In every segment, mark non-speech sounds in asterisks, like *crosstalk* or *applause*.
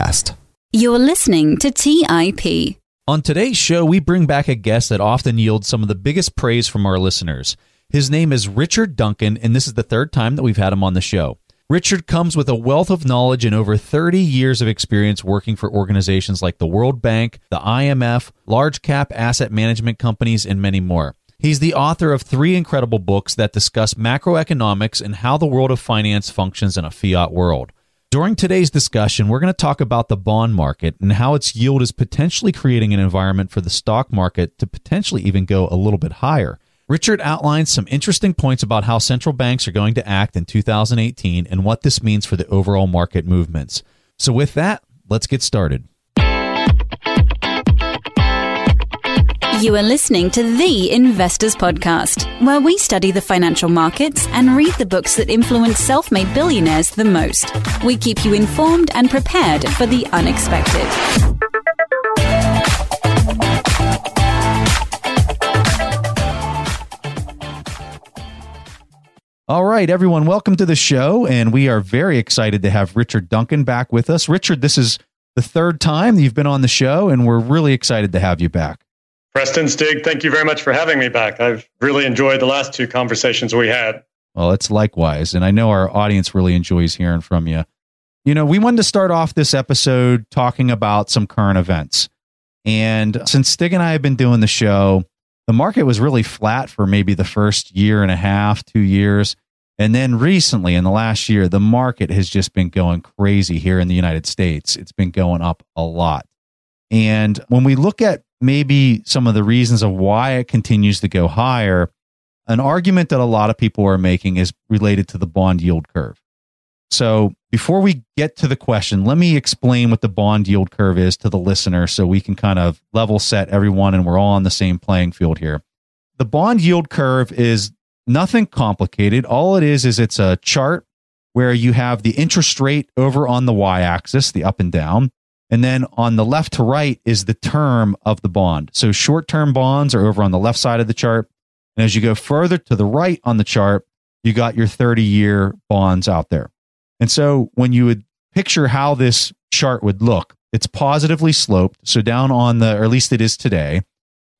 podcast. You're listening to TIP. On today's show, we bring back a guest that often yields some of the biggest praise from our listeners. His name is Richard Duncan, and this is the third time that we've had him on the show. Richard comes with a wealth of knowledge and over 30 years of experience working for organizations like the World Bank, the IMF, large cap asset management companies, and many more. He's the author of three incredible books that discuss macroeconomics and how the world of finance functions in a fiat world. During today's discussion, we're going to talk about the bond market and how its yield is potentially creating an environment for the stock market to potentially even go a little bit higher. Richard outlines some interesting points about how central banks are going to act in 2018 and what this means for the overall market movements. So, with that, let's get started. You are listening to The Investors Podcast, where we study the financial markets and read the books that influence self made billionaires the most. We keep you informed and prepared for the unexpected. All right, everyone, welcome to the show. And we are very excited to have Richard Duncan back with us. Richard, this is the third time you've been on the show, and we're really excited to have you back. Preston Stig, thank you very much for having me back. I've really enjoyed the last two conversations we had. Well, it's likewise. And I know our audience really enjoys hearing from you. You know, we wanted to start off this episode talking about some current events. And since Stig and I have been doing the show, the market was really flat for maybe the first year and a half, two years. And then recently, in the last year, the market has just been going crazy here in the United States. It's been going up a lot. And when we look at maybe some of the reasons of why it continues to go higher, an argument that a lot of people are making is related to the bond yield curve. So before we get to the question, let me explain what the bond yield curve is to the listener so we can kind of level set everyone and we're all on the same playing field here. The bond yield curve is nothing complicated. All it is is it's a chart where you have the interest rate over on the y axis, the up and down. And then on the left to right is the term of the bond. So short term bonds are over on the left side of the chart. And as you go further to the right on the chart, you got your 30 year bonds out there. And so when you would picture how this chart would look, it's positively sloped. So down on the, or at least it is today,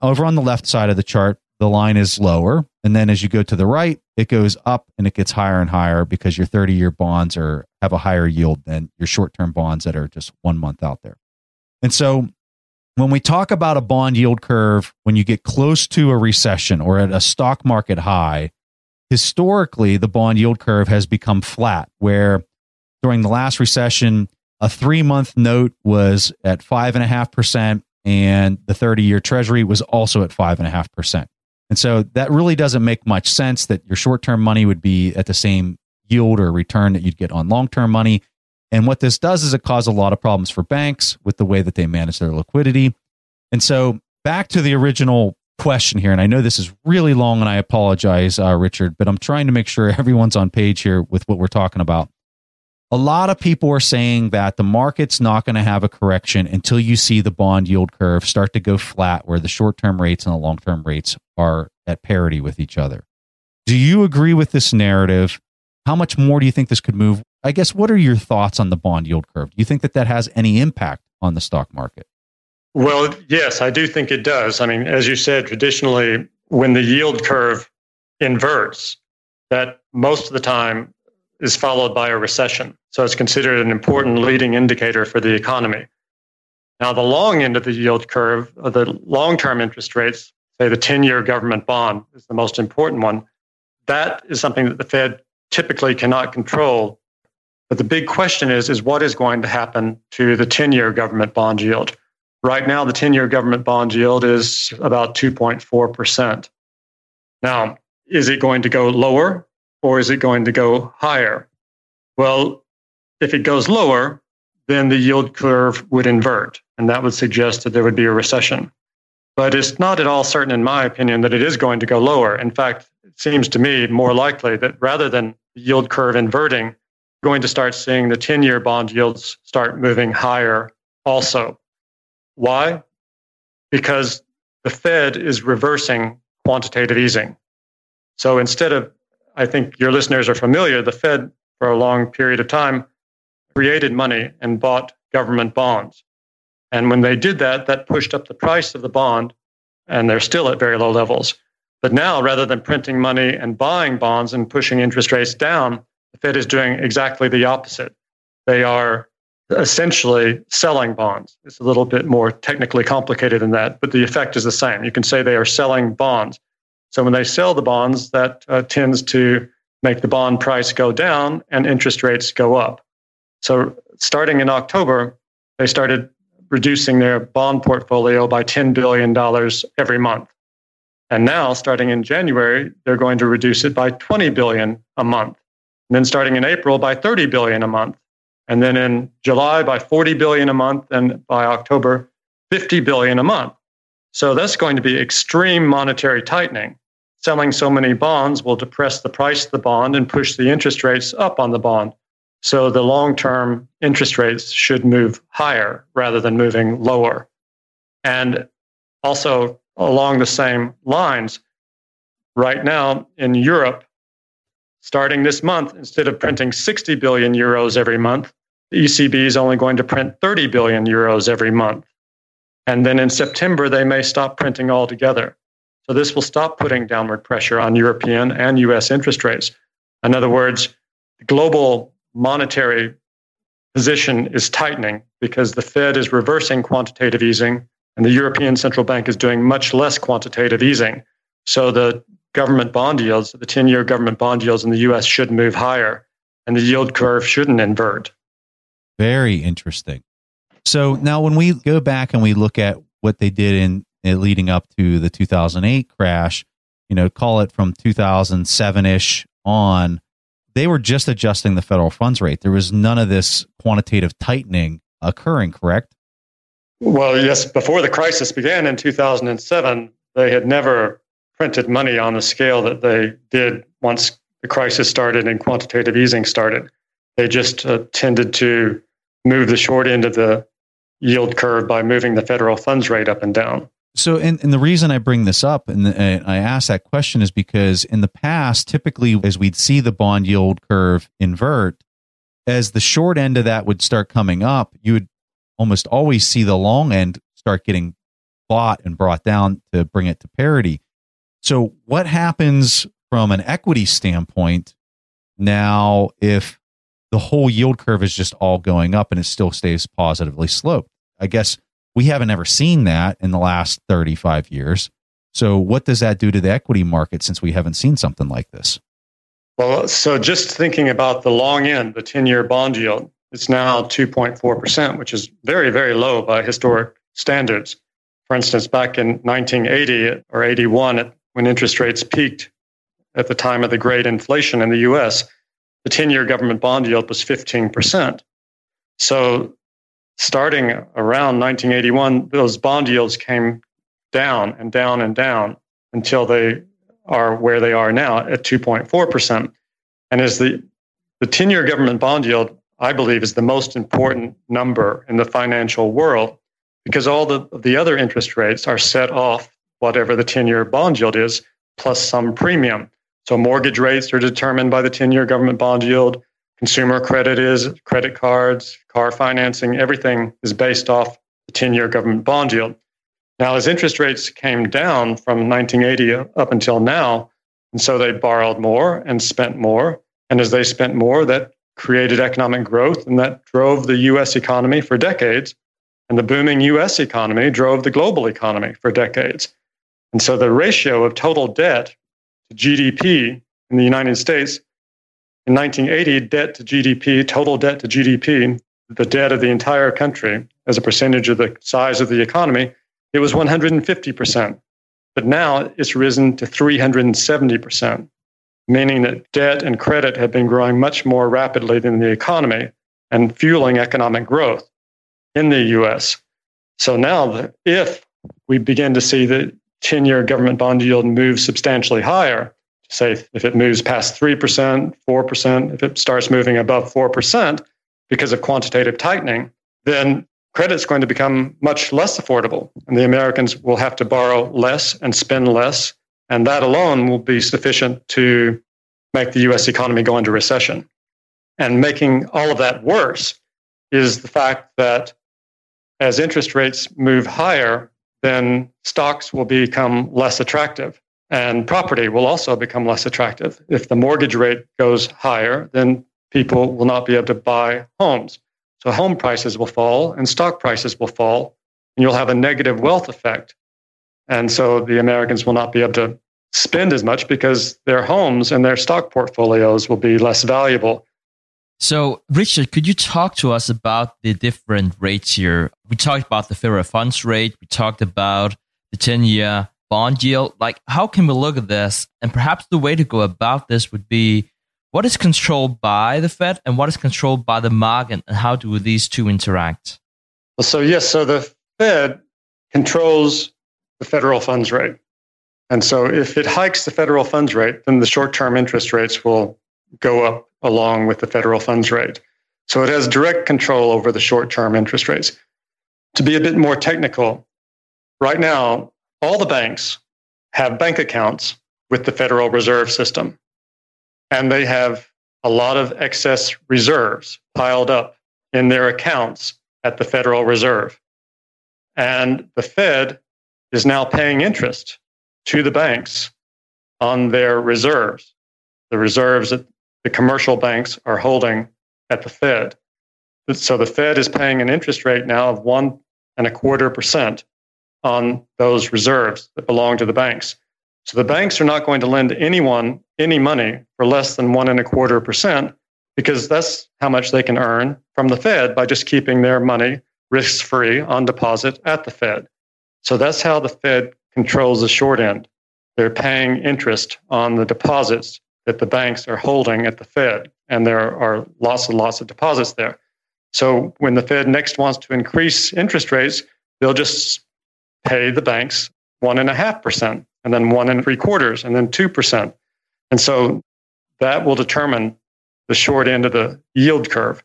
over on the left side of the chart, the line is lower. And then as you go to the right, it goes up and it gets higher and higher because your 30 year bonds are have a higher yield than your short term bonds that are just one month out there. And so when we talk about a bond yield curve, when you get close to a recession or at a stock market high, historically the bond yield curve has become flat, where during the last recession, a three month note was at five and a half percent, and the 30 year treasury was also at five and a half percent. And so that really doesn't make much sense that your short term money would be at the same yield or return that you'd get on long term money. And what this does is it causes a lot of problems for banks with the way that they manage their liquidity. And so back to the original question here, and I know this is really long and I apologize, uh, Richard, but I'm trying to make sure *laughs* everyone's on page here with what we're talking about a lot of people are saying that the market's not going to have a correction until you see the bond yield curve start to go flat, where the short term rates and the long term rates are at parity with each other. Do you agree with this narrative? How much more do you think this could move? I guess, what are your thoughts on the bond yield curve? Do you think that that has any impact on the stock market? Well, yes, I do think it does. I mean, as you said, traditionally, when the yield curve inverts, that most of the time is followed by a recession. So it's considered an important leading indicator for the economy. Now, the long end of the yield curve, uh, the long term interest rates, say the 10 year government bond is the most important one, that is something that the Fed typically cannot control. But the big question is, is what is going to happen to the 10 year government bond yield? Right now, the 10 year government bond yield is about 2.4%. Now, is it going to go lower or is it going to go higher? Well, if it goes lower, then the yield curve would invert, and that would suggest that there would be a recession. But it's not at all certain, in my opinion, that it is going to go lower. In fact, it seems to me more likely that rather than the yield curve inverting, we're going to start seeing the 10 year bond yields start moving higher also. Why? Because the Fed is reversing quantitative easing. So instead of I think your listeners are familiar, the Fed, for a long period of time, created money and bought government bonds. And when they did that, that pushed up the price of the bond, and they're still at very low levels. But now, rather than printing money and buying bonds and pushing interest rates down, the Fed is doing exactly the opposite. They are essentially selling bonds. It's a little bit more technically complicated than that, but the effect is the same. You can say they are selling bonds. So when they sell the bonds, that uh, tends to make the bond price go down and interest rates go up. So starting in October, they started reducing their bond portfolio by $10 billion every month. And now, starting in January, they're going to reduce it by 20 billion a month. And then starting in April by 30 billion a month. And then in July by 40 billion a month and by October 50 billion a month. So that's going to be extreme monetary tightening. Selling so many bonds will depress the price of the bond and push the interest rates up on the bond. So the long term interest rates should move higher rather than moving lower. And also, along the same lines, right now in Europe, starting this month, instead of printing 60 billion euros every month, the ECB is only going to print 30 billion euros every month. And then in September, they may stop printing altogether. So this will stop putting downward pressure on European and US interest rates. In other words, the global monetary position is tightening because the Fed is reversing quantitative easing and the European Central Bank is doing much less quantitative easing. So the government bond yields, the 10 year government bond yields in the US should move higher and the yield curve shouldn't invert. Very interesting. So now when we go back and we look at what they did in, in leading up to the 2008 crash, you know, call it from 2007 ish on, they were just adjusting the federal funds rate. There was none of this quantitative tightening occurring, correct? Well, yes, before the crisis began in 2007, they had never printed money on the scale that they did once the crisis started and quantitative easing started. They just uh, tended to move the short end of the yield curve by moving the federal funds rate up and down. So, and, and the reason I bring this up and, and I ask that question is because in the past, typically as we'd see the bond yield curve invert, as the short end of that would start coming up, you would almost always see the long end start getting bought and brought down to bring it to parity. So, what happens from an equity standpoint now if the whole yield curve is just all going up and it still stays positively sloped? I guess we haven't ever seen that in the last 35 years. So, what does that do to the equity market since we haven't seen something like this? Well, so just thinking about the long end, the 10 year bond yield, it's now 2.4%, which is very, very low by historic standards. For instance, back in 1980 or 81, when interest rates peaked at the time of the great inflation in the US, the 10 year government bond yield was 15%. So starting around 1981, those bond yields came down and down and down until they are where they are now at 2.4%. And as the, the 10 year government bond yield, I believe, is the most important number in the financial world because all the, the other interest rates are set off whatever the 10 year bond yield is plus some premium. So mortgage rates are determined by the 10 year government bond yield. Consumer credit is, credit cards, car financing, everything is based off the 10 year government bond yield. Now, as interest rates came down from 1980 up until now, and so they borrowed more and spent more. And as they spent more, that created economic growth and that drove the US economy for decades. And the booming US economy drove the global economy for decades. And so the ratio of total debt GDP in the United States in 1980, debt to GDP, total debt to GDP, the debt of the entire country as a percentage of the size of the economy, it was 150%. But now it's risen to 370%, meaning that debt and credit have been growing much more rapidly than the economy and fueling economic growth in the US. So now, if we begin to see the 10 year government bond yield moves substantially higher, say if it moves past 3%, 4%, if it starts moving above 4% because of quantitative tightening, then credit's going to become much less affordable. And the Americans will have to borrow less and spend less. And that alone will be sufficient to make the US economy go into recession. And making all of that worse, is the fact that as interest rates move higher, then stocks will become less attractive and property will also become less attractive. If the mortgage rate goes higher, then people will not be able to buy homes. So home prices will fall and stock prices will fall, and you'll have a negative wealth effect. And so the Americans will not be able to spend as much because their homes and their stock portfolios will be less valuable. So, Richard, could you talk to us about the different rates here? We talked about the federal funds rate, we talked about the 10 year bond yield. Like, how can we look at this? And perhaps the way to go about this would be what is controlled by the Fed and what is controlled by the market, and how do these two interact? So, yes, so the Fed controls the federal funds rate. And so if it hikes the federal funds rate, then the short term interest rates will go up along with the federal funds rate. So it has direct control over the short term interest rates. To be a bit more technical, right now, all the banks have bank accounts with the Federal Reserve System, and they have a lot of excess reserves piled up in their accounts at the Federal Reserve. And the Fed is now paying interest to the banks on their reserves, the reserves that the commercial banks are holding at the Fed. So the Fed is paying an interest rate now of one and a quarter percent on those reserves that belong to the banks. So the banks are not going to lend anyone any money for less than one and a quarter percent because that's how much they can earn from the Fed by just keeping their money risk free on deposit at the Fed. So that's how the Fed controls the short end. They're paying interest on the deposits that the banks are holding at the Fed, and there are lots and lots of deposits there. So when the Fed next wants to increase interest rates, they'll just pay the banks one and a half percent, and then one and three quarters, and then two percent. And so that will determine the short end of the yield curve.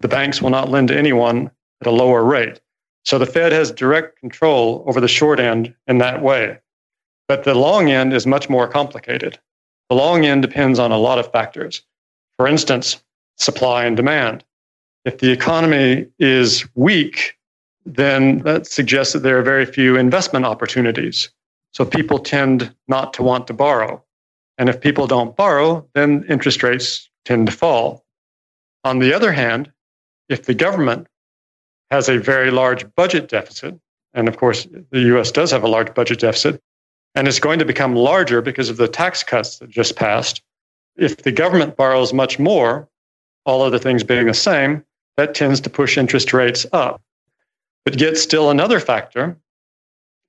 The banks will not lend to anyone at a lower rate. So the Fed has direct control over the short end in that way. But the long end is much more complicated. The long end depends on a lot of factors. For instance, supply and demand. If the economy is weak, then that suggests that there are very few investment opportunities. So people tend not to want to borrow. And if people don't borrow, then interest rates tend to fall. On the other hand, if the government has a very large budget deficit. And of course, the US does have a large budget deficit. And it's going to become larger because of the tax cuts that just passed. If the government borrows much more, all other things being the same, that tends to push interest rates up. But yet, still another factor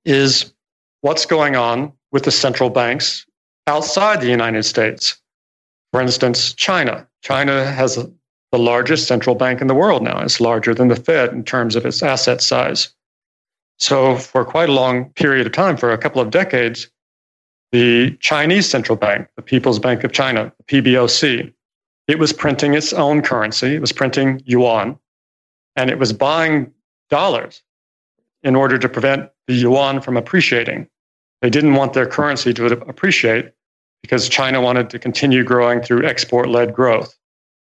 is what's going on with the central banks outside the United States. For instance, China. China has the largest central bank in the world now. It's larger than the Fed in terms of its asset size. So, for quite a long period of time, for a couple of decades, the Chinese central bank, the People's Bank of China, the PBOC, it was printing its own currency. It was printing yuan, and it was buying dollars in order to prevent the yuan from appreciating. They didn't want their currency to appreciate because China wanted to continue growing through export led growth.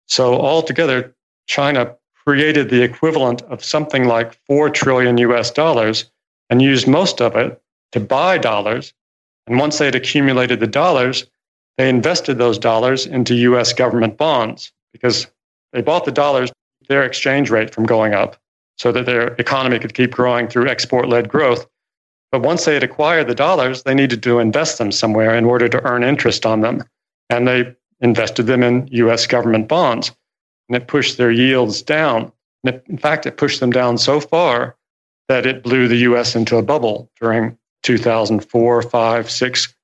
So altogether, China created the equivalent of something like 4 trillion US dollars and used most of it to buy dollars. And once they had accumulated the dollars, they invested those dollars into US government bonds because they bought the dollars, their exchange rate from going up so that their economy could keep growing through export led growth. But once they had acquired the dollars, they needed to invest them somewhere in order to earn interest on them. And they invested them in US government bonds. And it pushed their yields down. It, in fact, it pushed them down so far that it blew the US into a bubble during 2004, 5, 6.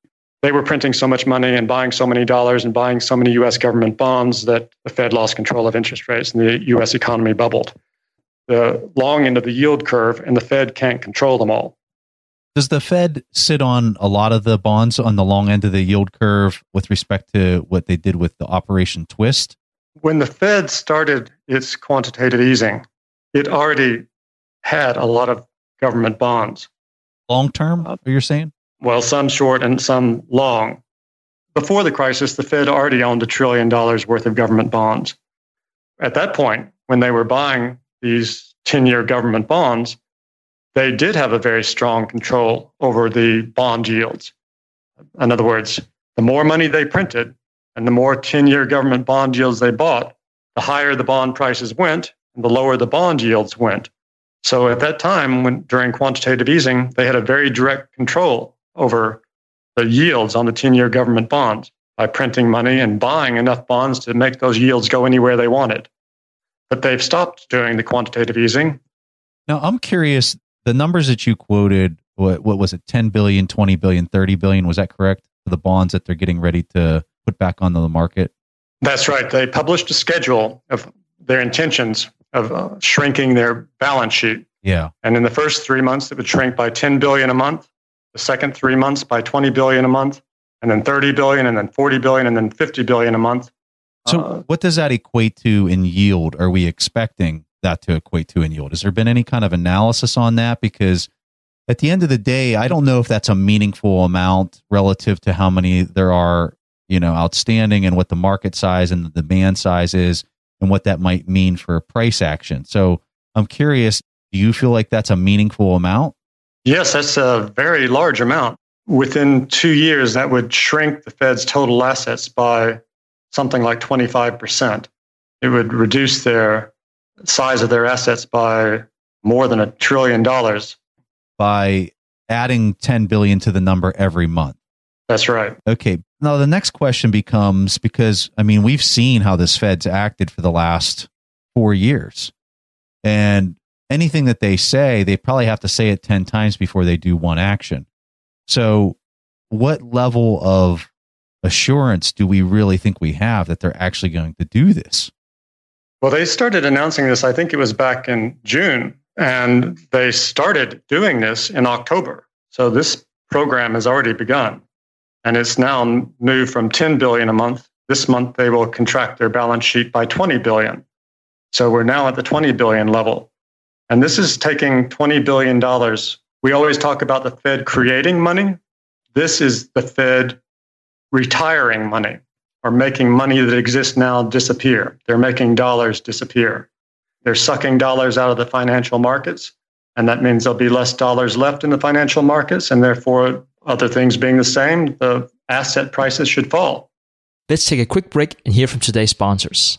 They were printing so much money and buying so many dollars and buying so many US government bonds that the Fed lost control of interest rates and the US economy bubbled. The long end of the yield curve and the Fed can't control them all. Does the Fed sit on a lot of the bonds on the long end of the yield curve with respect to what they did with the Operation Twist? When the Fed started its quantitative easing, it already had a lot of government bonds. Long term, uh, you're saying? Well, some short and some long. Before the crisis, the Fed already owned a trillion dollars worth of government bonds. At that point, when they were buying these 10 year government bonds, they did have a very strong control over the bond yields. In other words, the more money they printed and the more 10 year government bond yields they bought, the higher the bond prices went and the lower the bond yields went. So at that time, when during quantitative easing, they had a very direct control over the yields on the 10 year government bonds by printing money and buying enough bonds to make those yields go anywhere they wanted. But they've stopped doing the quantitative easing. Now, I'm curious the numbers that you quoted, what, what was it, 10 billion, 20 billion, 30 billion, was that correct for the bonds that they're getting ready to put back onto the market? That's right. They published a schedule of their intentions of uh, shrinking their balance sheet. Yeah. And in the first three months, it would shrink by 10 billion a month. The second three months by 20 billion a month, and then 30 billion, and then 40 billion, and then 50 billion a month. So, uh, what does that equate to in yield? Are we expecting that to equate to in yield? Has there been any kind of analysis on that? Because at the end of the day, I don't know if that's a meaningful amount relative to how many there are, you know, outstanding and what the market size and the demand size is and what that might mean for price action. So I'm curious, do you feel like that's a meaningful amount? Yes, that's a very large amount. Within two years, that would shrink the Fed's total assets by something like 25%. It would reduce their size of their assets by more than a trillion dollars by adding 10 billion to the number every month. That's right. Okay. Now the next question becomes because I mean we've seen how this Fed's acted for the last 4 years. And anything that they say, they probably have to say it 10 times before they do one action. So what level of assurance do we really think we have that they're actually going to do this? Well, they started announcing this, I think it was back in June, and they started doing this in October. So this program has already begun, and it's now moved from 10 billion a month. This month, they will contract their balance sheet by 20 billion. So we're now at the 20 billion level. And this is taking $20 billion. We always talk about the Fed creating money. This is the Fed retiring money or making money that exists now disappear. They're making dollars disappear. They're sucking dollars out of the financial markets. And that means there'll be less dollars left in the financial markets. And therefore, other things being the same, the asset prices should fall. Let's take a quick break and hear from today's sponsors.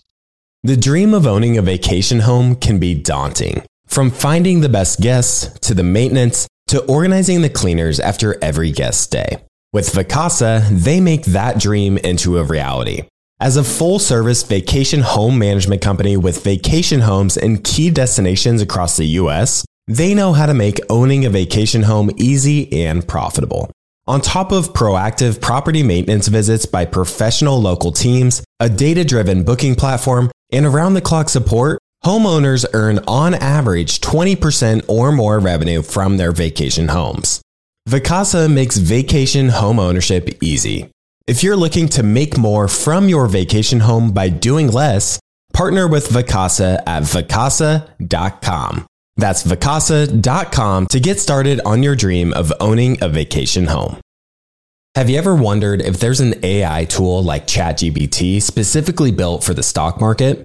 The dream of owning a vacation home can be daunting. From finding the best guests to the maintenance to organizing the cleaners after every guest stay. With Vacasa, they make that dream into a reality. As a full service vacation home management company with vacation homes in key destinations across the US, they know how to make owning a vacation home easy and profitable. On top of proactive property maintenance visits by professional local teams, a data driven booking platform, and around the clock support, homeowners earn on average 20% or more revenue from their vacation homes. Vacasa makes vacation home ownership easy. If you're looking to make more from your vacation home by doing less, partner with Vacasa at vacasa.com. That's vacasa.com to get started on your dream of owning a vacation home. Have you ever wondered if there's an AI tool like ChatGPT specifically built for the stock market?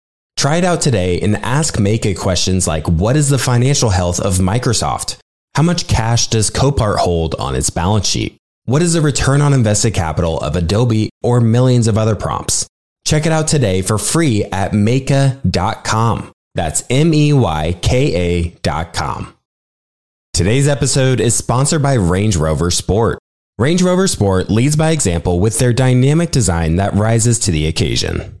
Try it out today and ask Meyka questions like What is the financial health of Microsoft? How much cash does Copart hold on its balance sheet? What is the return on invested capital of Adobe or millions of other prompts? Check it out today for free at Meyka.com. That's M E Y K A.com. Today's episode is sponsored by Range Rover Sport. Range Rover Sport leads by example with their dynamic design that rises to the occasion.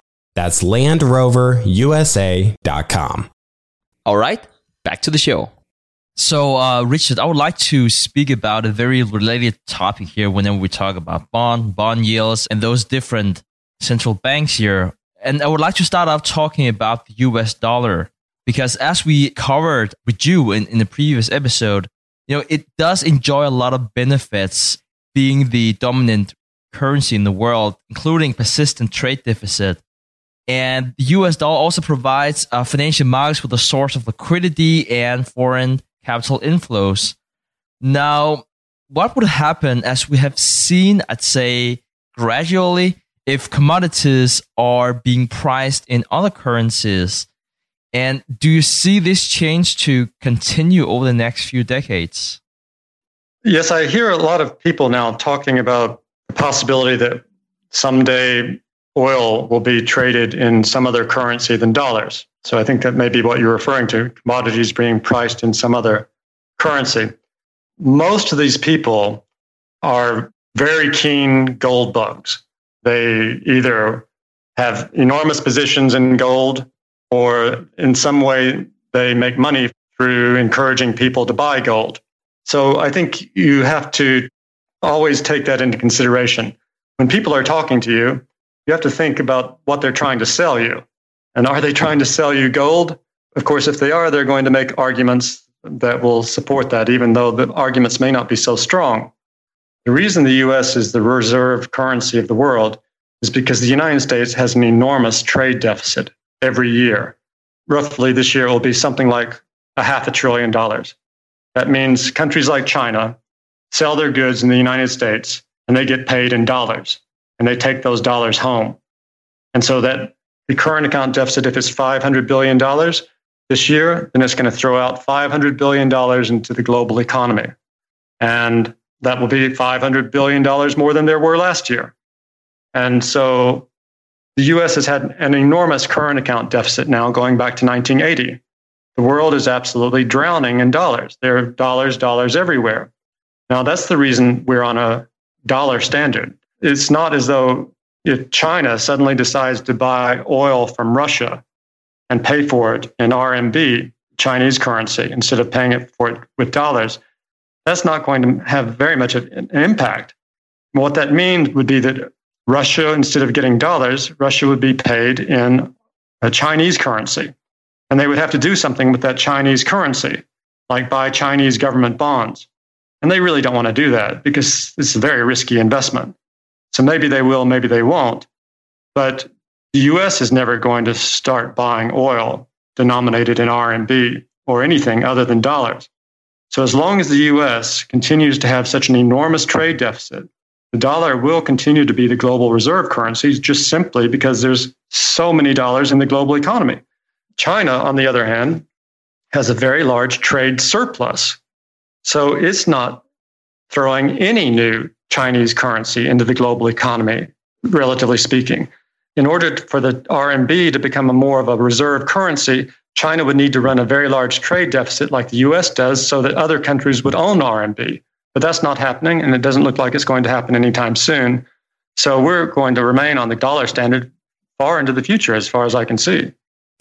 That's LandRoverUSA.com. All right, back to the show. So, uh, Richard, I would like to speak about a very related topic here whenever we talk about bond, bond yields, and those different central banks here. And I would like to start off talking about the US dollar because as we covered with you in, in the previous episode, you know, it does enjoy a lot of benefits being the dominant currency in the world, including persistent trade deficit. And the US dollar also provides uh, financial markets with a source of liquidity and foreign capital inflows. Now, what would happen as we have seen, I'd say, gradually if commodities are being priced in other currencies? And do you see this change to continue over the next few decades? Yes, I hear a lot of people now talking about the possibility that someday oil will be traded in some other currency than dollars. So I think that may be what you're referring to commodities being priced in some other currency. Most of these people are very keen gold bugs. They either have enormous positions in gold or in some way they make money through encouraging people to buy gold. So I think you have to always take that into consideration. When people are talking to you, you have to think about what they're trying to sell you. And are they trying to sell you gold? Of course, if they are, they're going to make arguments that will support that, even though the arguments may not be so strong. The reason the US is the reserve currency of the world is because the United States has an enormous trade deficit every year. Roughly this year, will be something like a half a trillion dollars. That means countries like China sell their goods in the United States and they get paid in dollars and they take those dollars home. And so that the current account deficit, if it's $500 billion this year, then it's going to throw out $500 billion into the global economy. And that will be $500 billion more than there were last year. And so the US has had an enormous current account deficit now going back to 1980. The world is absolutely drowning in dollars. There are dollars, dollars everywhere. Now, that's the reason we're on a dollar standard it's not as though if China suddenly decides to buy oil from Russia and pay for it in RMB, Chinese currency, instead of paying it for it with dollars, that's not going to have very much of an impact. What that means would be that Russia, instead of getting dollars, Russia would be paid in a Chinese currency. And they would have to do something with that Chinese currency, like buy Chinese government bonds. And they really don't want to do that because it's a very risky investment. So maybe they will, maybe they won't. But the US is never going to start buying oil denominated in RMB or anything other than dollars. So as long as the US continues to have such an enormous trade deficit, the dollar will continue to be the global reserve currency just simply because there's so many dollars in the global economy. China, on the other hand, has a very large trade surplus. So it's not throwing any new Chinese currency into the global economy, relatively speaking. In order for the RMB to become a more of a reserve currency, China would need to run a very large trade deficit like the US does so that other countries would own RMB. But that's not happening, and it doesn't look like it's going to happen anytime soon. So we're going to remain on the dollar standard far into the future, as far as I can see.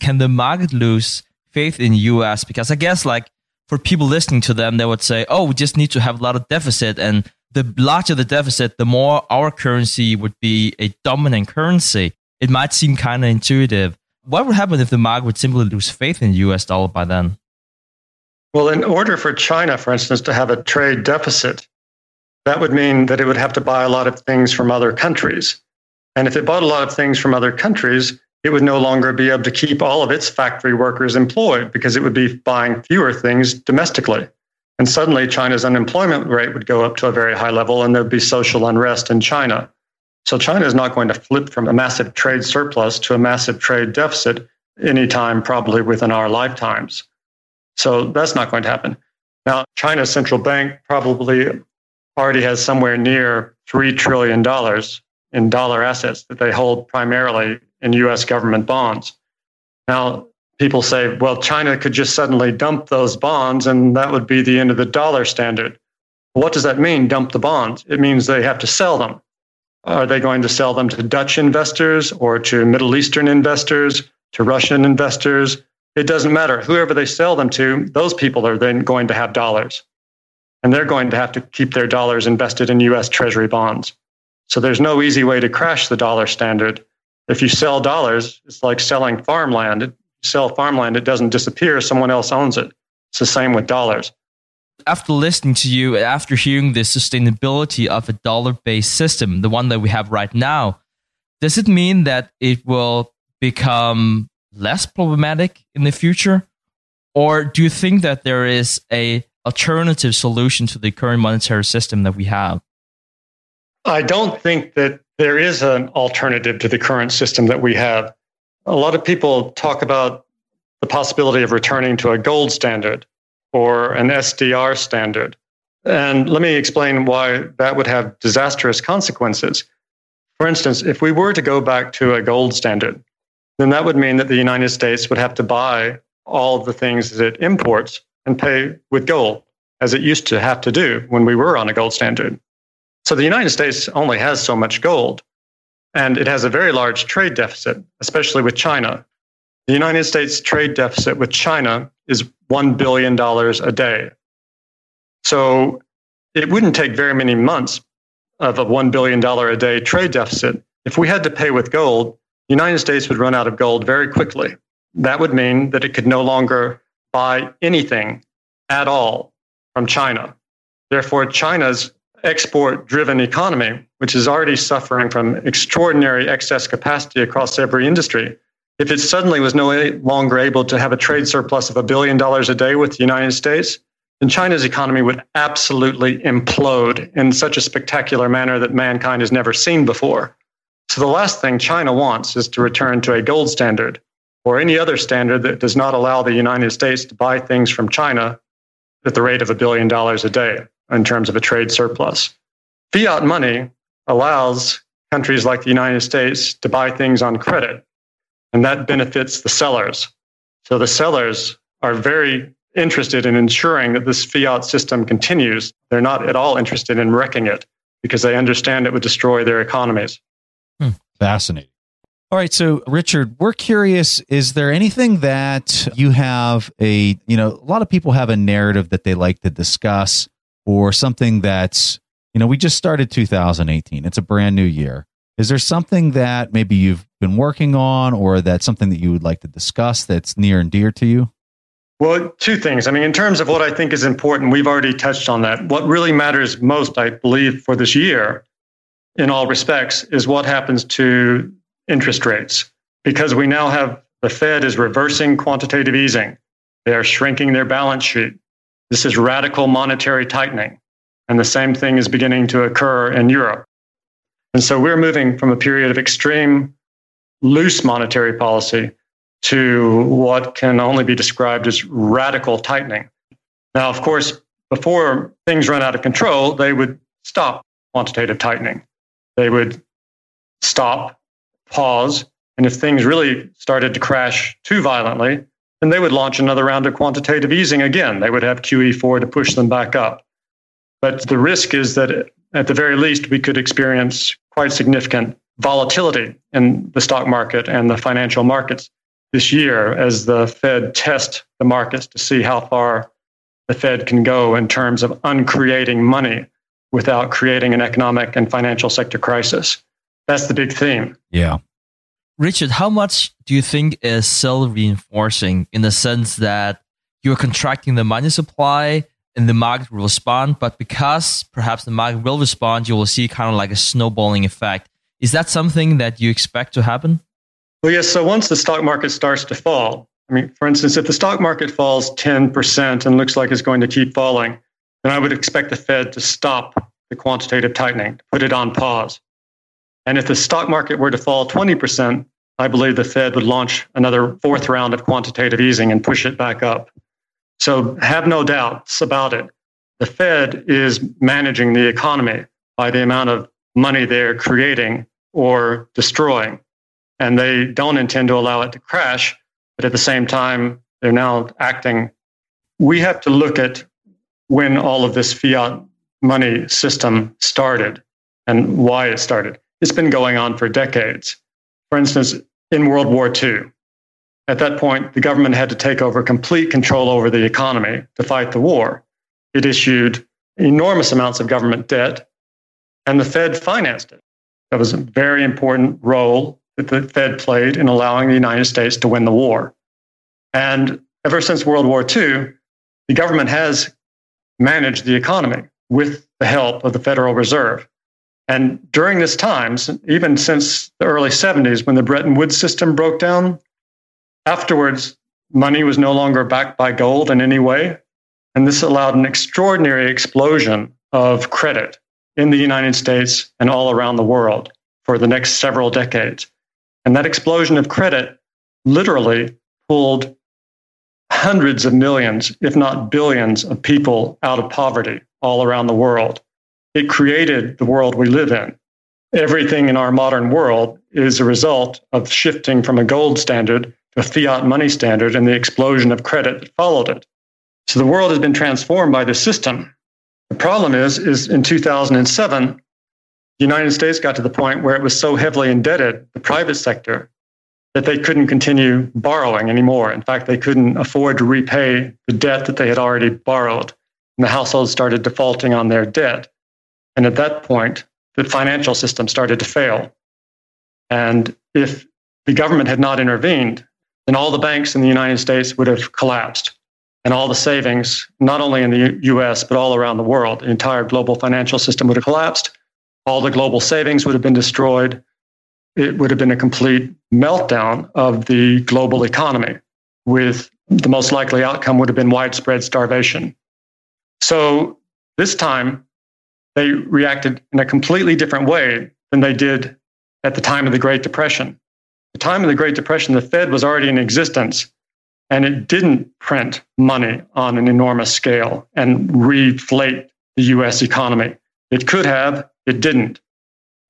Can the market lose faith in US? Because I guess, like, for people listening to them, they would say, oh, we just need to have a lot of deficit and the larger the deficit, the more our currency would be a dominant currency. It might seem kind of intuitive. What would happen if the market would simply lose faith in the US dollar by then? Well, in order for China, for instance, to have a trade deficit, that would mean that it would have to buy a lot of things from other countries. And if it bought a lot of things from other countries, it would no longer be able to keep all of its factory workers employed because it would be buying fewer things domestically. And suddenly China's unemployment rate would go up to a very high level and there'd be social unrest in China. So China is not going to flip from a massive trade surplus to a massive trade deficit anytime, probably within our lifetimes. So that's not going to happen. Now, China's central bank probably already has somewhere near $3 trillion in dollar assets that they hold primarily in US government bonds. Now, people say, well, China could just suddenly dump those bonds and that would be the end of the dollar standard. What does that mean, dump the bonds? It means they have to sell them. Are they going to sell them to Dutch investors or to Middle Eastern investors, to Russian investors? It doesn't matter. Whoever they sell them to, those people are then going to have dollars. And they're going to have to keep their dollars invested in US Treasury bonds. So there's no easy way to crash the dollar standard. If you sell dollars, it's like selling farmland. You sell farmland, it doesn't disappear, someone else owns it. It's the same with dollars. After listening to you, after hearing the sustainability of a dollar based system, the one that we have right now, does it mean that it will become less problematic in the future? Or do you think that there is a alternative solution to the current monetary system that we have? I don't think that there is an alternative to the current system that we have. A lot of people talk about the possibility of returning to a gold standard or an SDR standard. And let me explain why that would have disastrous consequences. For instance, if we were to go back to a gold standard, then that would mean that the United States would have to buy all the things that it imports and pay with gold, as it used to have to do when we were on a gold standard. So the United States only has so much gold, and it has a very large trade deficit, especially with China. The United States trade deficit with China is $1 billion a day. So it wouldn't take very many months of a $1 billion a day trade deficit. If we had to pay with gold, the United States would run out of gold very quickly. That would mean that it could no longer buy anything at all from China. Therefore, China's export driven economy, which is already suffering from extraordinary excess capacity across every industry, if it suddenly was no longer able to have a trade surplus of a billion dollars a day with the United States, then China's economy would absolutely implode in such a spectacular manner that mankind has never seen before. So the last thing China wants is to return to a gold standard or any other standard that does not allow the United States to buy things from China at the rate of a billion dollars a day in terms of a trade surplus. Fiat money allows countries like the United States to buy things on credit, and that benefits the sellers. So the sellers are very interested in ensuring that this fiat system continues. They're not at all interested in wrecking it because they understand it would destroy their economies. Hmm. Fascinating. All right, so Richard, we're curious is there anything that you have a, you know, a lot of people have a narrative that they like to discuss or something that's, you know, we just started 2018. It's a brand new year. Is there something that maybe you've been working on or that's something that you would like to discuss that's near and dear to you? Well, two things. I mean, in terms of what I think is important, we've already touched on that. What really matters most, I believe, for this year, in all respects, is what happens to interest rates. Because we now have the Fed is reversing quantitative easing. They are shrinking their balance sheet. This is radical monetary tightening. And the same thing is beginning to occur in Europe. And so we're moving from a period of extreme loose monetary policy to what can only be described as radical tightening. Now, of course, before things run out of control, they would stop quantitative tightening. They would stop, pause, and if things really started to crash too violently, then they would launch another round of quantitative easing again. They would have QE4 to push them back up. But the risk is that at the very least, we could experience quite significant volatility in the stock market and the financial markets this year as the Fed test the markets to see how far the Fed can go in terms of uncreating money without creating an economic and financial sector crisis. That's the big theme. Yeah. Richard, how much do you think is self reinforcing in the sense that you're contracting the money supply and the market will respond, but because perhaps the market will respond, you will see kind of like a snowballing effect. Is that something that you expect to happen? Well, yes. So once the stock market starts to fall, I mean, for instance, if the stock market falls 10% and looks like it's going to keep falling, then I would expect the Fed to stop the quantitative tightening, put it on pause. And if the stock market were to fall 20%, I believe the Fed would launch another fourth round of quantitative easing and push it back up. So have no doubts about it. The Fed is managing the economy by the amount of money they're creating or destroying. And they don't intend to allow it to crash, but at the same time, they're now acting. We have to look at when all of this fiat money system started and why it started. It's been going on for decades. For instance, in World War II, at that point, the government had to take over complete control over the economy to fight the war. It issued enormous amounts of government debt, and the Fed financed it. That was a very important role that the Fed played in allowing the United States to win the war. And ever since World War II, the government has managed the economy with the help of the Federal Reserve. And during this time, even since the early 70s, when the Bretton Woods system broke down, afterwards, money was no longer backed by gold in any way. And this allowed an extraordinary explosion of credit in the United States and all around the world for the next several decades. And that explosion of credit literally pulled hundreds of millions, if not billions, of people out of poverty all around the world. It created the world we live in. Everything in our modern world is a result of shifting from a gold standard to a fiat money standard and the explosion of credit that followed it. So the world has been transformed by this system. The problem is, is in 2007, the United States got to the point where it was so heavily indebted, the private sector, that they couldn't continue borrowing anymore. In fact, they couldn't afford to repay the debt that they had already borrowed. And the households started defaulting on their debt. And at that point, the financial system started to fail. And if the government had not intervened, then all the banks in the United States would have collapsed. And all the savings, not only in the US, but all around the world, the entire global financial system would have collapsed. All the global savings would have been destroyed it would have been a complete meltdown of the global economy, with the most likely outcome would have been widespread starvation. So this time, they reacted in a completely different way than they did at the time of the Great Depression. The time of the Great Depression, the Fed was already in existence and it didn't print money on an enormous scale and reflate the US economy. It could have, it didn't.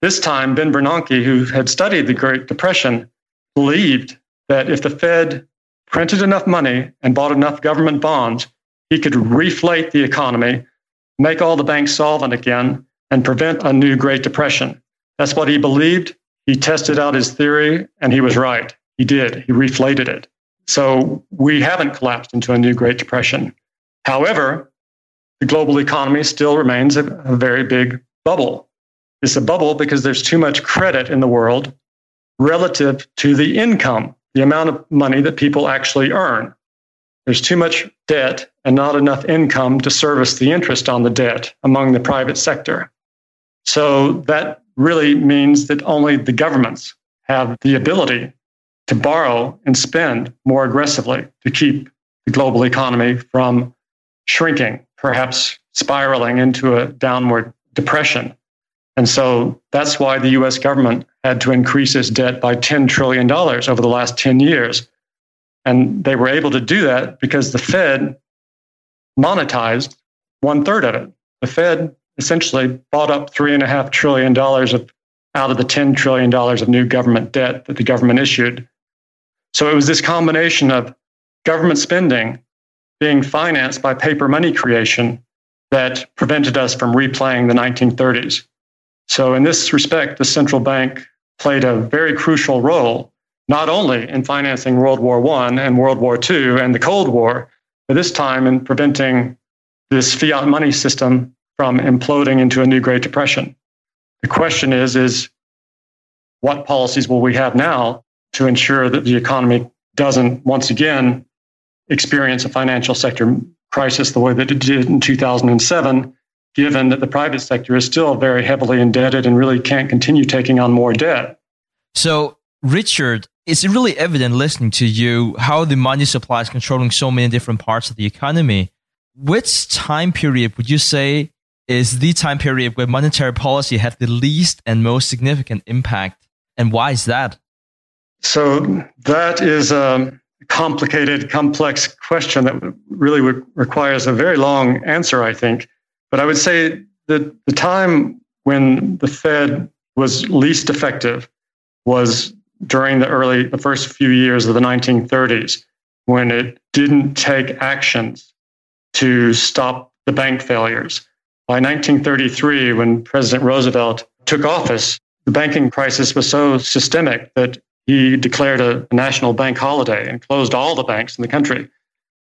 This time, Ben Bernanke, who had studied the Great Depression, believed that if the Fed printed enough money and bought enough government bonds, he could reflate the economy, make all the banks solvent again, and prevent a new Great Depression. That's what he believed. He tested out his theory, and he was right. He did. He reflated it. So we haven't collapsed into a new Great Depression. However, the global economy still remains a, a very big bubble. It's a bubble because there's too much credit in the world relative to the income, the amount of money that people actually earn. There's too much debt and not enough income to service the interest on the debt among the private sector. So that really means that only the governments have the ability to borrow and spend more aggressively to keep the global economy from shrinking, perhaps spiraling into a downward depression. And so that's why the US government had to increase its debt by $10 trillion over the last 10 years. And they were able to do that because the Fed monetized one third of it. The Fed essentially bought up $3.5 trillion of, out of the $10 trillion of new government debt that the government issued. So it was this combination of government spending being financed by paper money creation that prevented us from replaying the 1930s. So, in this respect, the central bank played a very crucial role, not only in financing World War I and World War II and the Cold War, but this time in preventing this fiat money system from imploding into a new Great Depression. The question is, is what policies will we have now to ensure that the economy doesn't once again experience a financial sector crisis the way that it did in 2007 given that the private sector is still very heavily indebted and really can't continue taking on more debt. So, Richard, it's really evident listening to you how the money supply is controlling so many different parts of the economy. which time period would you say is the time period where monetary policy had the least and most significant impact? And why is that? So that is a complicated, complex question that really requires a very long answer, I think. But I would say that the time when the Fed was least effective was during the early, the first few years of the 1930s, when it didn't take actions to stop the bank failures. By 1933, when President Roosevelt took office, the banking crisis was so systemic that he declared a, national bank holiday and closed all the banks in the country.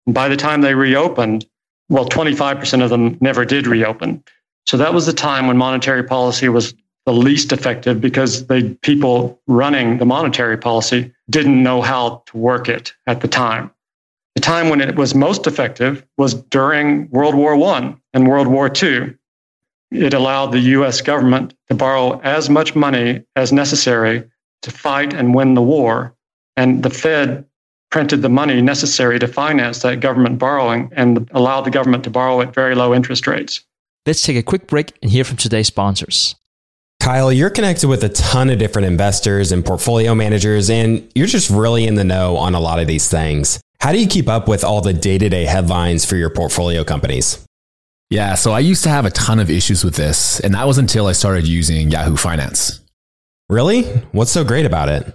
And by the time they reopened, well, 25% of them never did reopen. So that was the time when monetary policy was the least effective because the people running the monetary policy didn't know how to work it at the time. The time when it was most effective was during World War I and World War II. It allowed the US government to borrow as much money as necessary to fight and win the war. And the Fed printed the money necessary to finance that government borrowing and allowed the government to borrow at very low interest rates. Let's take a quick break and hear from today's sponsors. Kyle, you're connected with a ton of different investors and portfolio managers, and you're just really in the know on a lot of these things. How do you keep up with all the day to day headlines for your portfolio companies? Yeah, so I used to have a ton of issues with this, and that was until I started using Yahoo Finance. Really? What's so great about it?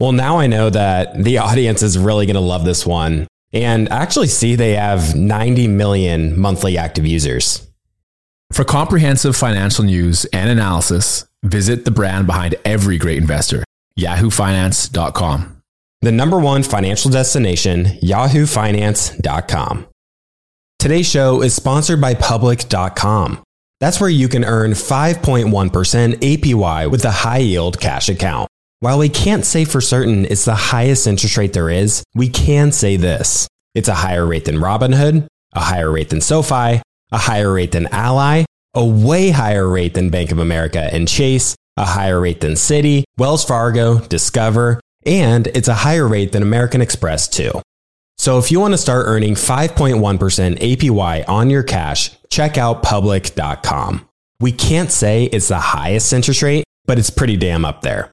Well, now I know that the audience is really going to love this one. And actually see they have 90 million monthly active users. For comprehensive financial news and analysis, visit the brand behind every great investor, yahoofinance.com. The number one financial destination, yahoofinance.com. Today's show is sponsored by public.com. That's where you can earn 5.1% APY with a high yield cash account. While we can't say for certain it's the highest interest rate there is, we can say this. It's a higher rate than Robinhood, a higher rate than SoFi, a higher rate than Ally, a way higher rate than Bank of America and Chase, a higher rate than Citi, Wells Fargo, Discover, and it's a higher rate than American Express too. So if you want to start earning 5.1% APY on your cash, check out public.com. We can't say it's the highest interest rate, but it's pretty damn up there.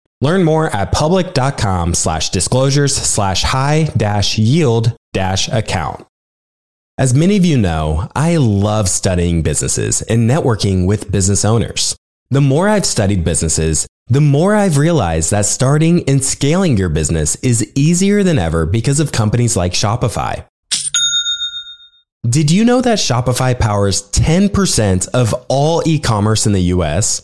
Learn more at public.com slash disclosures slash high dash yield dash account. As many of you know, I love studying businesses and networking with business owners. The more I've studied businesses, the more I've realized that starting and scaling your business is easier than ever because of companies like Shopify. Did you know that Shopify powers 10% of all e commerce in the US?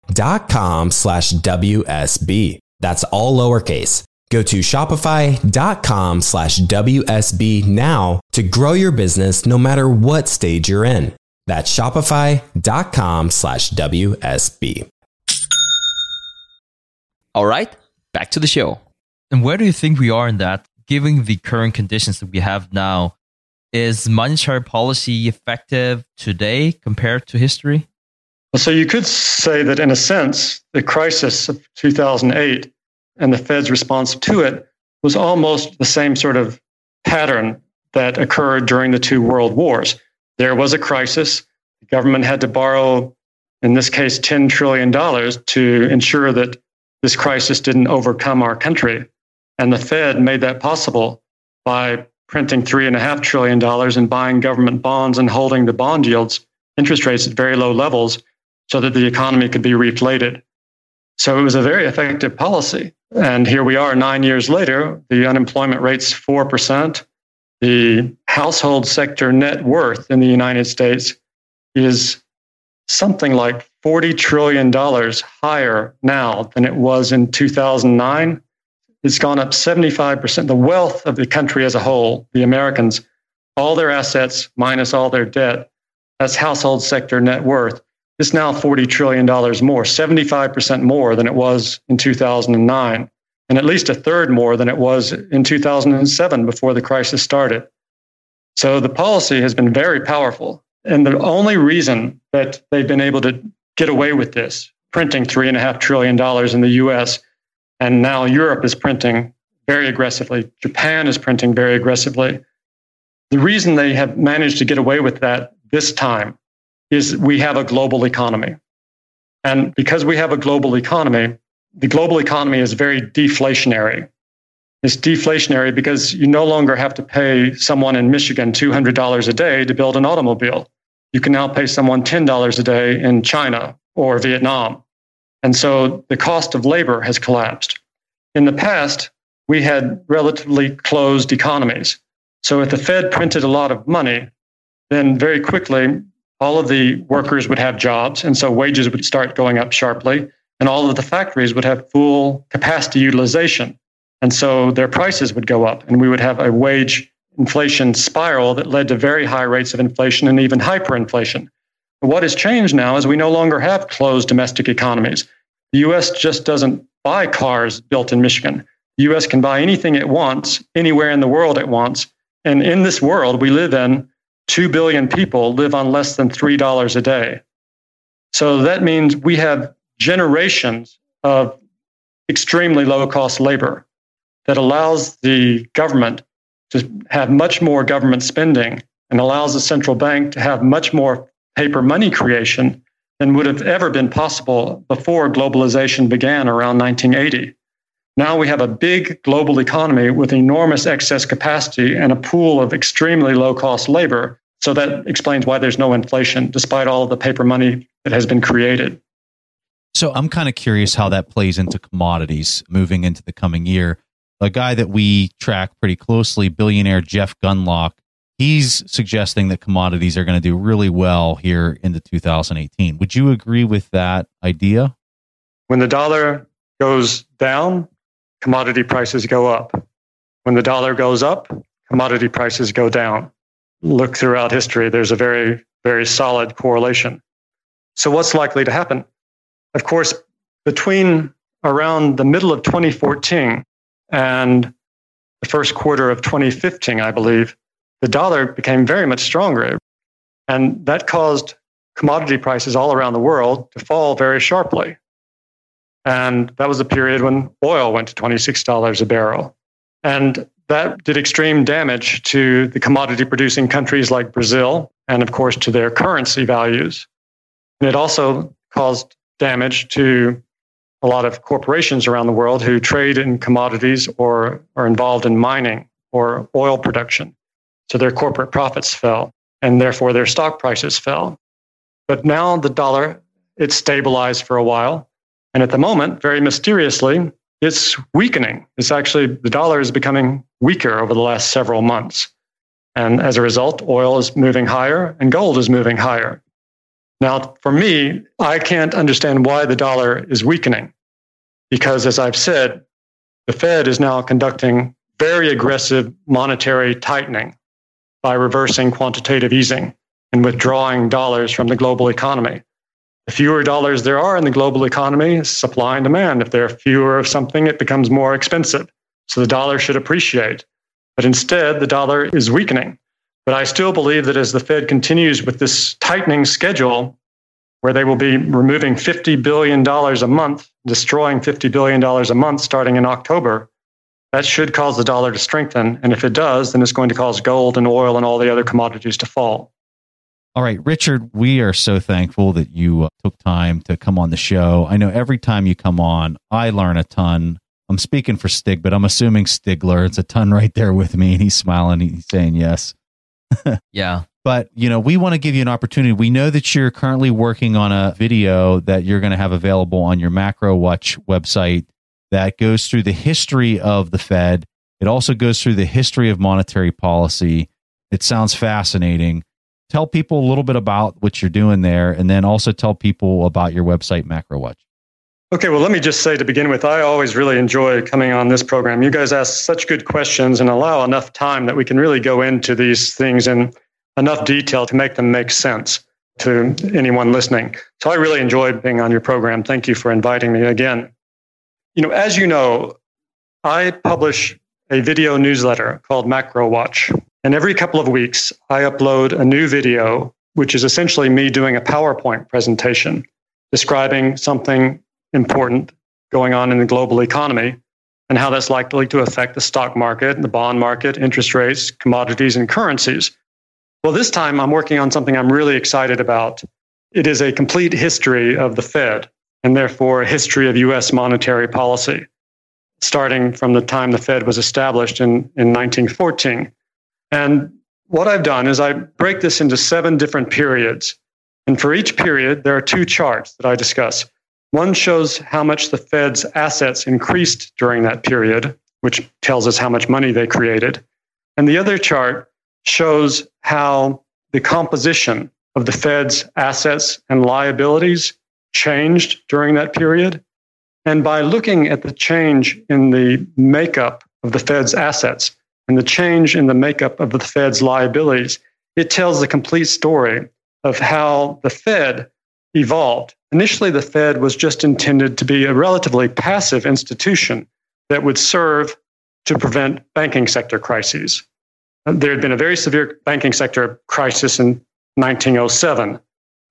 Shopify.com slash WSB. That's all lowercase. Go to shopify.com slash WSB now to grow your business no matter what stage you're in. That's shopify.com slash WSB. All right, back to the show. And where do you think we are in that, given the current conditions that we have now? Is monetary policy effective today compared to history? So you could say that in a sense, the crisis of 2008 and the Fed's response to it was almost the same sort of pattern that occurred during the two world wars. There was a crisis. The government had to borrow, in this case, $10 trillion to ensure that this crisis didn't overcome our country. And the Fed made that possible by printing $3.5 trillion and buying government bonds and holding the bond yields, interest rates at very low levels so that the economy could be reflated. So it was a very effective policy. And here we are nine years later, the unemployment rate's 4%. The household sector net worth in the United States is something like $40 trillion higher now than it was in 2009. It's gone up 75%. The wealth of the country as a whole, the Americans, all their assets minus all their debt, that's household sector net worth it's now $40 trillion more, 75% more than it was in 2009, and at least a third more than it was in 2007 before the crisis started. So the policy has been very powerful. And the only reason that they've been able to get away with this, printing $3.5 trillion in the US, and now Europe is printing very aggressively, Japan is printing very aggressively. The reason they have managed to get away with that this time is we have a global economy. And because we have a global economy, the global economy is very deflationary. It's deflationary because you no longer have to pay someone in Michigan $200 a day to build an automobile. You can now pay someone $10 a day in China or Vietnam. And so the cost of labor has collapsed. In the past, we had relatively closed economies. So if the Fed printed a lot of money, then very quickly all of the workers would have jobs, and so wages would start going up sharply, and all of the factories would have full capacity utilization. And so their prices would go up, and we would have a wage inflation spiral that led to very high rates of inflation and even hyperinflation. But what has changed now is we no longer have closed domestic economies. The US just doesn't buy cars built in Michigan. The US can buy anything it wants, anywhere in the world it wants. And in this world we live in, 2 billion people live on less than $3 a day. So that means we have generations of extremely low cost labor that allows the government to have much more government spending and allows the central bank to have much more paper money creation than would have ever been possible before globalization began around 1980. Now we have a big global economy with enormous excess capacity and a pool of extremely low cost labor so that explains why there's no inflation despite all of the paper money that has been created. So I'm kind of curious how that plays into commodities moving into the coming year. A guy that we track pretty closely, billionaire Jeff Gundlach, he's suggesting that commodities are going to do really well here into 2018. Would you agree with that idea? When the dollar goes down, commodity prices go up. When the dollar goes up, commodity prices go down look throughout history, there's a very, very solid correlation. So, what's likely to happen? Of course, between around the middle of 2014 and the first quarter of 2015, I believe, the dollar became very much stronger. And that caused commodity prices all around the world to fall very sharply. And that was a period when oil went to $26 a barrel. And that did extreme damage to the commodity producing countries like Brazil and, of course, to their currency values. And it also caused damage to a lot of corporations around the world who trade in commodities or are involved in mining or oil production. So their corporate profits fell and therefore their stock prices fell. But now the dollar, it's stabilized for a while. And at the moment, very mysteriously, it's weakening. It's actually, the dollar is becoming weaker over the last several months. And as a result, oil is moving higher and gold is moving higher. Now, for me, I can't understand why the dollar is weakening. because, as I've said, the Fed is now conducting very aggressive monetary tightening by reversing quantitative easing and withdrawing dollars from the global economy. The fewer dollars there are in the global economy, supply and demand. If there are fewer of something, it becomes more expensive. So the dollar should appreciate. But instead, the dollar is weakening. But I still believe that as the Fed continues with this tightening schedule, where they will be removing $50 billion a month, destroying $50 billion a month starting in October, that should cause the dollar to strengthen. And if it does, then it's going to cause gold and oil and all the other commodities to fall. All right, Richard, we are so thankful that you uh, took time to come on the show. I know every time you come on, I learn a ton. I'm speaking for Stig, but I'm assuming Stigler. It's a ton right there with me, and he's smiling. He's saying yes. *laughs* yeah. But, you know, we want to give you an opportunity. We know that you're currently working on a video that you're going to have available on your Macro Watch website that goes through the history of the Fed. It also goes through the history of monetary policy. It sounds fascinating tell people a little bit about what you're doing there and then also tell people about your website macrowatch okay well let me just say to begin with i always really enjoy coming on this program. You guys ask such good questions and allow enough time that we can really go into these things in enough detail to make them make sense to anyone listening. So i really enjoy being on your program. Thank you for inviting me again. You know as you know i publish a video newsletter called macro watch and every couple of weeks, I upload a new video, which is essentially me doing a PowerPoint presentation describing something important going on in the global economy and how that's likely to affect the stock market, the bond market, interest rates, commodities, and currencies. Well, this time I'm working on something I'm really excited about. It is a complete history of the Fed and therefore a history of US monetary policy, starting from the time the Fed was established in, in 1914. And what I've done is I break this into seven different periods. And for each period, there are two charts that I discuss. One shows how much the Fed's assets increased during that period, which tells us how much money they created. And the other chart shows how the composition of the Fed's assets and liabilities changed during that period. And by looking at the change in the makeup of the Fed's assets, and the change in the makeup of the Fed's liabilities, it tells the complete story of how the Fed evolved. Initially, the Fed was just intended to be a relatively passive institution that would serve to prevent banking sector crises. There had been a very severe banking sector crisis in 1907.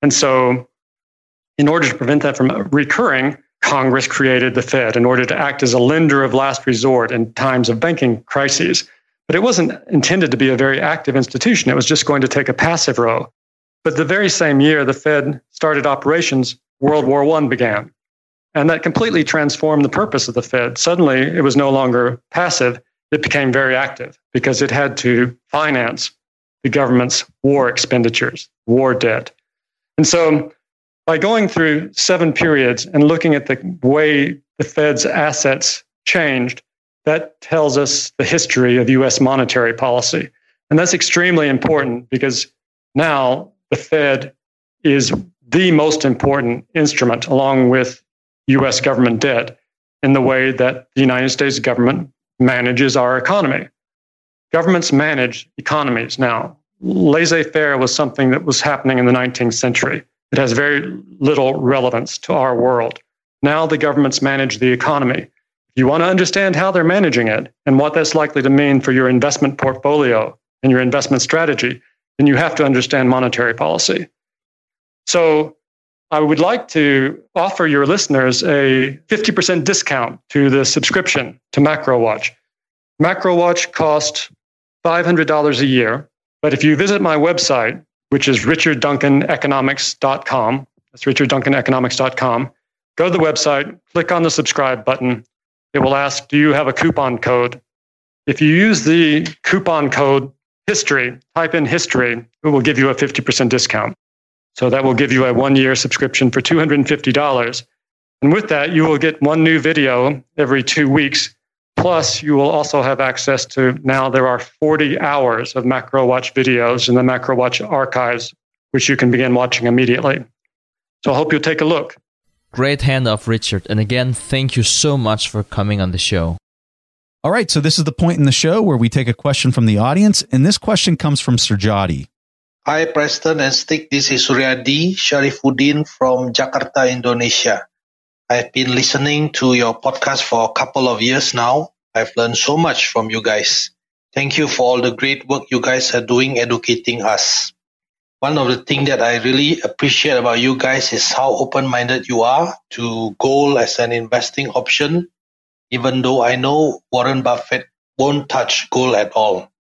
And so, in order to prevent that from recurring, Congress created the Fed in order to act as a lender of last resort in times of banking crises. But it wasn't intended to be a very active institution. It was just going to take a passive role. But the very same year the Fed started operations, World War I began. And that completely transformed the purpose of the Fed. Suddenly, it was no longer passive, it became very active because it had to finance the government's war expenditures, war debt. And so, by going through seven periods and looking at the way the Fed's assets changed, that tells us the history of US monetary policy. And that's extremely important because now the Fed is the most important instrument, along with US government debt, in the way that the United States government manages our economy. Governments manage economies now. Laissez faire was something that was happening in the 19th century. It has very little relevance to our world. Now the governments manage the economy If you want to understand how they're managing it and what that's likely to mean for your investment portfolio and your investment strategy, then you have to understand monetary policy. So I would like to offer your listeners a 50% discount to the subscription to MacroWatch. MacroWatch costs $500 a year, but if you visit my website, which is richardduncaneconomics.com, that's richardduncaneconomics.com, go to the website, click on the subscribe button, it will ask, Do you have a coupon code? If you use the coupon code history, type in history, it will give you a 50% discount. So that will give you a one year subscription for $250. And with that, you will get one new video every two weeks. Plus, you will also have access to now there are 40 hours of Macro Watch videos in the Macro Watch archives, which you can begin watching immediately. So I hope you'll take a look. Great handoff, Richard. And again, thank you so much for coming on the show. All right, so this is the point in the show where we take a question from the audience, and this question comes from Suryadi. Hi, Preston and Stig. This is Suryadi Sharifuddin from Jakarta, Indonesia. I've been listening to your podcast for a couple of years now. I've learned so much from you guys. Thank you for all the great work you guys are doing educating us. One of the things that I really appreciate about you guys is how open-minded you are to gold as an investing option even though I know Warren Buffett won't touch gold at all.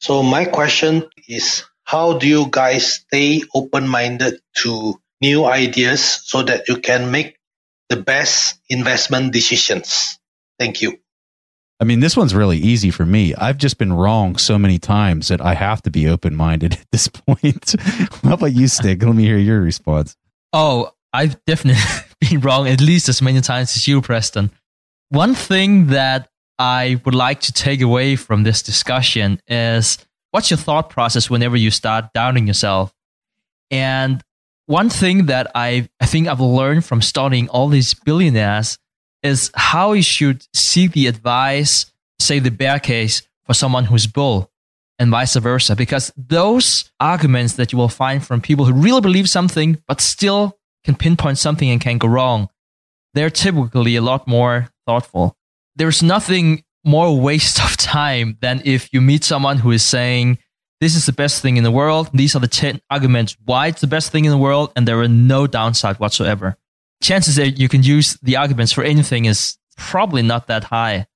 So my question is, how do you guys stay open-minded to new ideas so that you can make the best investment decisions? Thank you. I mean, this one's really easy for me. I've just been wrong so many times that I have to be open minded *laughs* at this point. *laughs* How about you, Stig? Let me hear your response. Oh, I've definitely *laughs* been wrong at least as many times as you, Preston. One thing that I would like to take away from this discussion is what's your thought process whenever you start doubting yourself? And one thing that I, I think I've learned from studying all these billionaires is how you should seek the advice, say the bear case, for someone who's bull and vice versa. Because those arguments that you will find from people who really believe something, but still can pinpoint something and can go wrong, they're typically a lot more thoughtful. There's nothing more waste of time than if you meet someone who is saying, this is the best thing in the world. These are the 10 arguments why it's the best thing in the world, and there are no downside whatsoever. Chances that you can use the arguments for anything is probably not that high.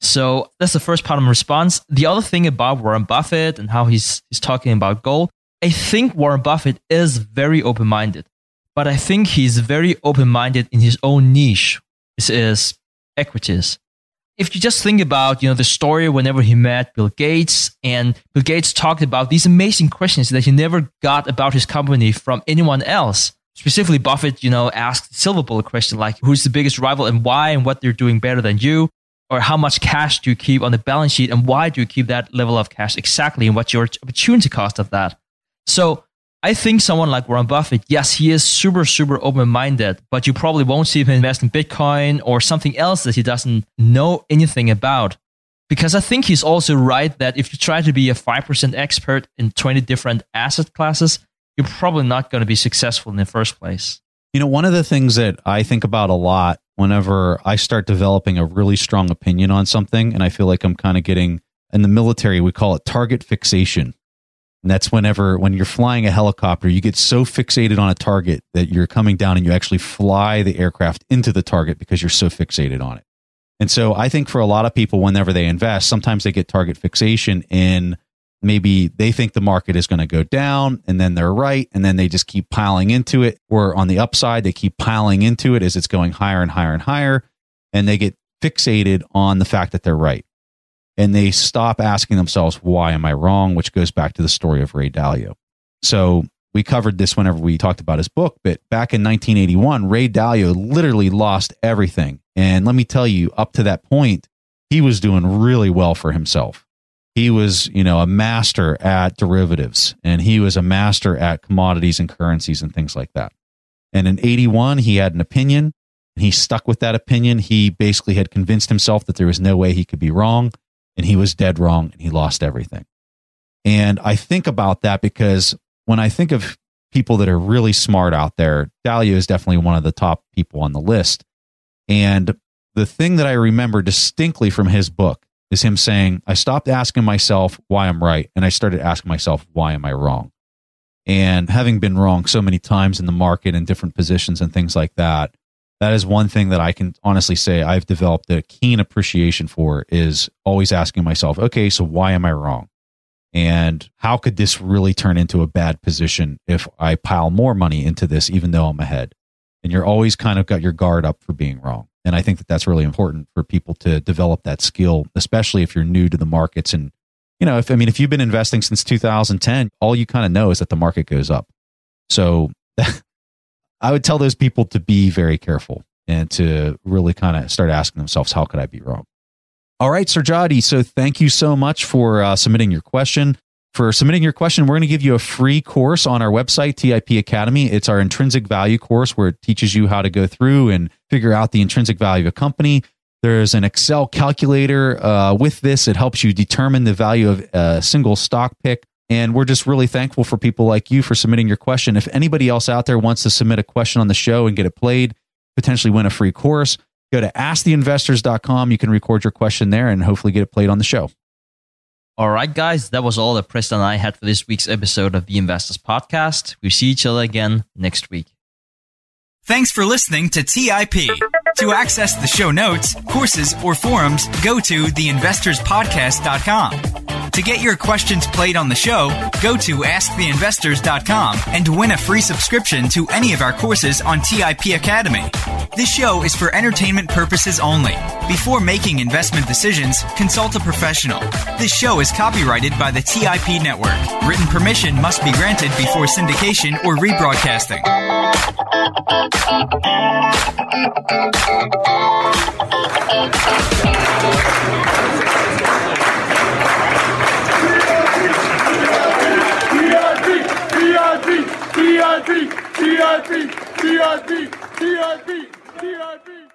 So that's the first part of my response. The other thing about Warren Buffett and how he's, he's talking about gold, I think Warren Buffett is very open minded, but I think he's very open minded in his own niche, which is equities. If you just think about, you know, the story whenever he met Bill Gates and Bill Gates talked about these amazing questions that he never got about his company from anyone else. Specifically, Buffett, you know, asked silver bullet question like, who's the biggest rival and why and what they're doing better than you? Or how much cash do you keep on the balance sheet and why do you keep that level of cash exactly and what's your opportunity cost of that? So I think someone like Warren Buffett, yes, he is super, super open minded, but you probably won't see him invest in Bitcoin or something else that he doesn't know anything about. Because I think he's also right that if you try to be a 5% expert in 20 different asset classes, you're probably not going to be successful in the first place. You know, one of the things that I think about a lot whenever I start developing a really strong opinion on something, and I feel like I'm kind of getting in the military, we call it target fixation. And that's whenever, when you're flying a helicopter, you get so fixated on a target that you're coming down and you actually fly the aircraft into the target because you're so fixated on it. And so I think for a lot of people, whenever they invest, sometimes they get target fixation in maybe they think the market is going to go down and then they're right. And then they just keep piling into it. Or on the upside, they keep piling into it as it's going higher and higher and higher. And they get fixated on the fact that they're right and they stop asking themselves, why am I wrong? Which goes back to the story of Ray Dalio. So we covered this whenever we talked about his book, but back in 1981, Ray Dalio literally lost everything. And let me tell you, up to that point, he was doing really well for himself. He was, you know, a master at derivatives and he was a master at commodities and currencies and things like that. And in 81, he had an opinion and he stuck with that opinion. He basically had convinced himself that there was no way he could be wrong and he was dead wrong and he lost everything. And I think about that because when I think of people that are really smart out there, Dalio is definitely one of the top people on the list. And the thing that I remember distinctly from his book is him saying, I stopped asking myself why I'm right and I started asking myself, why am I wrong? And having been wrong so many times in the market in different positions and things like that, that is one thing that I can honestly say I've developed a keen appreciation for is always asking myself, okay, so why am I wrong? And how could this really turn into a bad position if I pile more money into this, even though I'm ahead? And you're always kind of got your guard up for being wrong. And I think that that's really important for people to develop that skill, especially if you're new to the markets. And, you know, if, I mean, if you've been investing since 2010, all you kind of know is that the market goes up. So *laughs* I would tell those people to be very careful and to really kind of start asking themselves, how could I be wrong? All right, Suryadi. So thank you so much for uh, submitting your question. for submitting your question. We're going to give you a free course on our website, TIP Academy. It's our intrinsic value course where it teaches you how to go through and figure out the intrinsic value of a company. There's an Excel calculator. Uh, with this, it helps you determine the value of a single stock pick. And we're just really thankful for people like you for submitting your question. If anybody else out there wants to submit a question on the show and get it played, potentially win a free course, go to asktheinvestors.com. You can record your question there and hopefully get it played on the show. All right, guys, that was all that Preston and I had for this week's episode of the Investors Podcast. We'll see each other again next week. Thanks for listening to TIP. To access the show notes, courses, or forums, go to theinvestorspodcast.com. To get your questions played on the show, go to asktheinvestors.com and win a free subscription to any of our courses on TIP Academy. This show is for entertainment purposes only. Before making investment decisions, consult a professional. This show is copyrighted by the TIP Network. Written permission must be granted before syndication or rebroadcasting. VIP, VIP, VIP, VIP, VIP.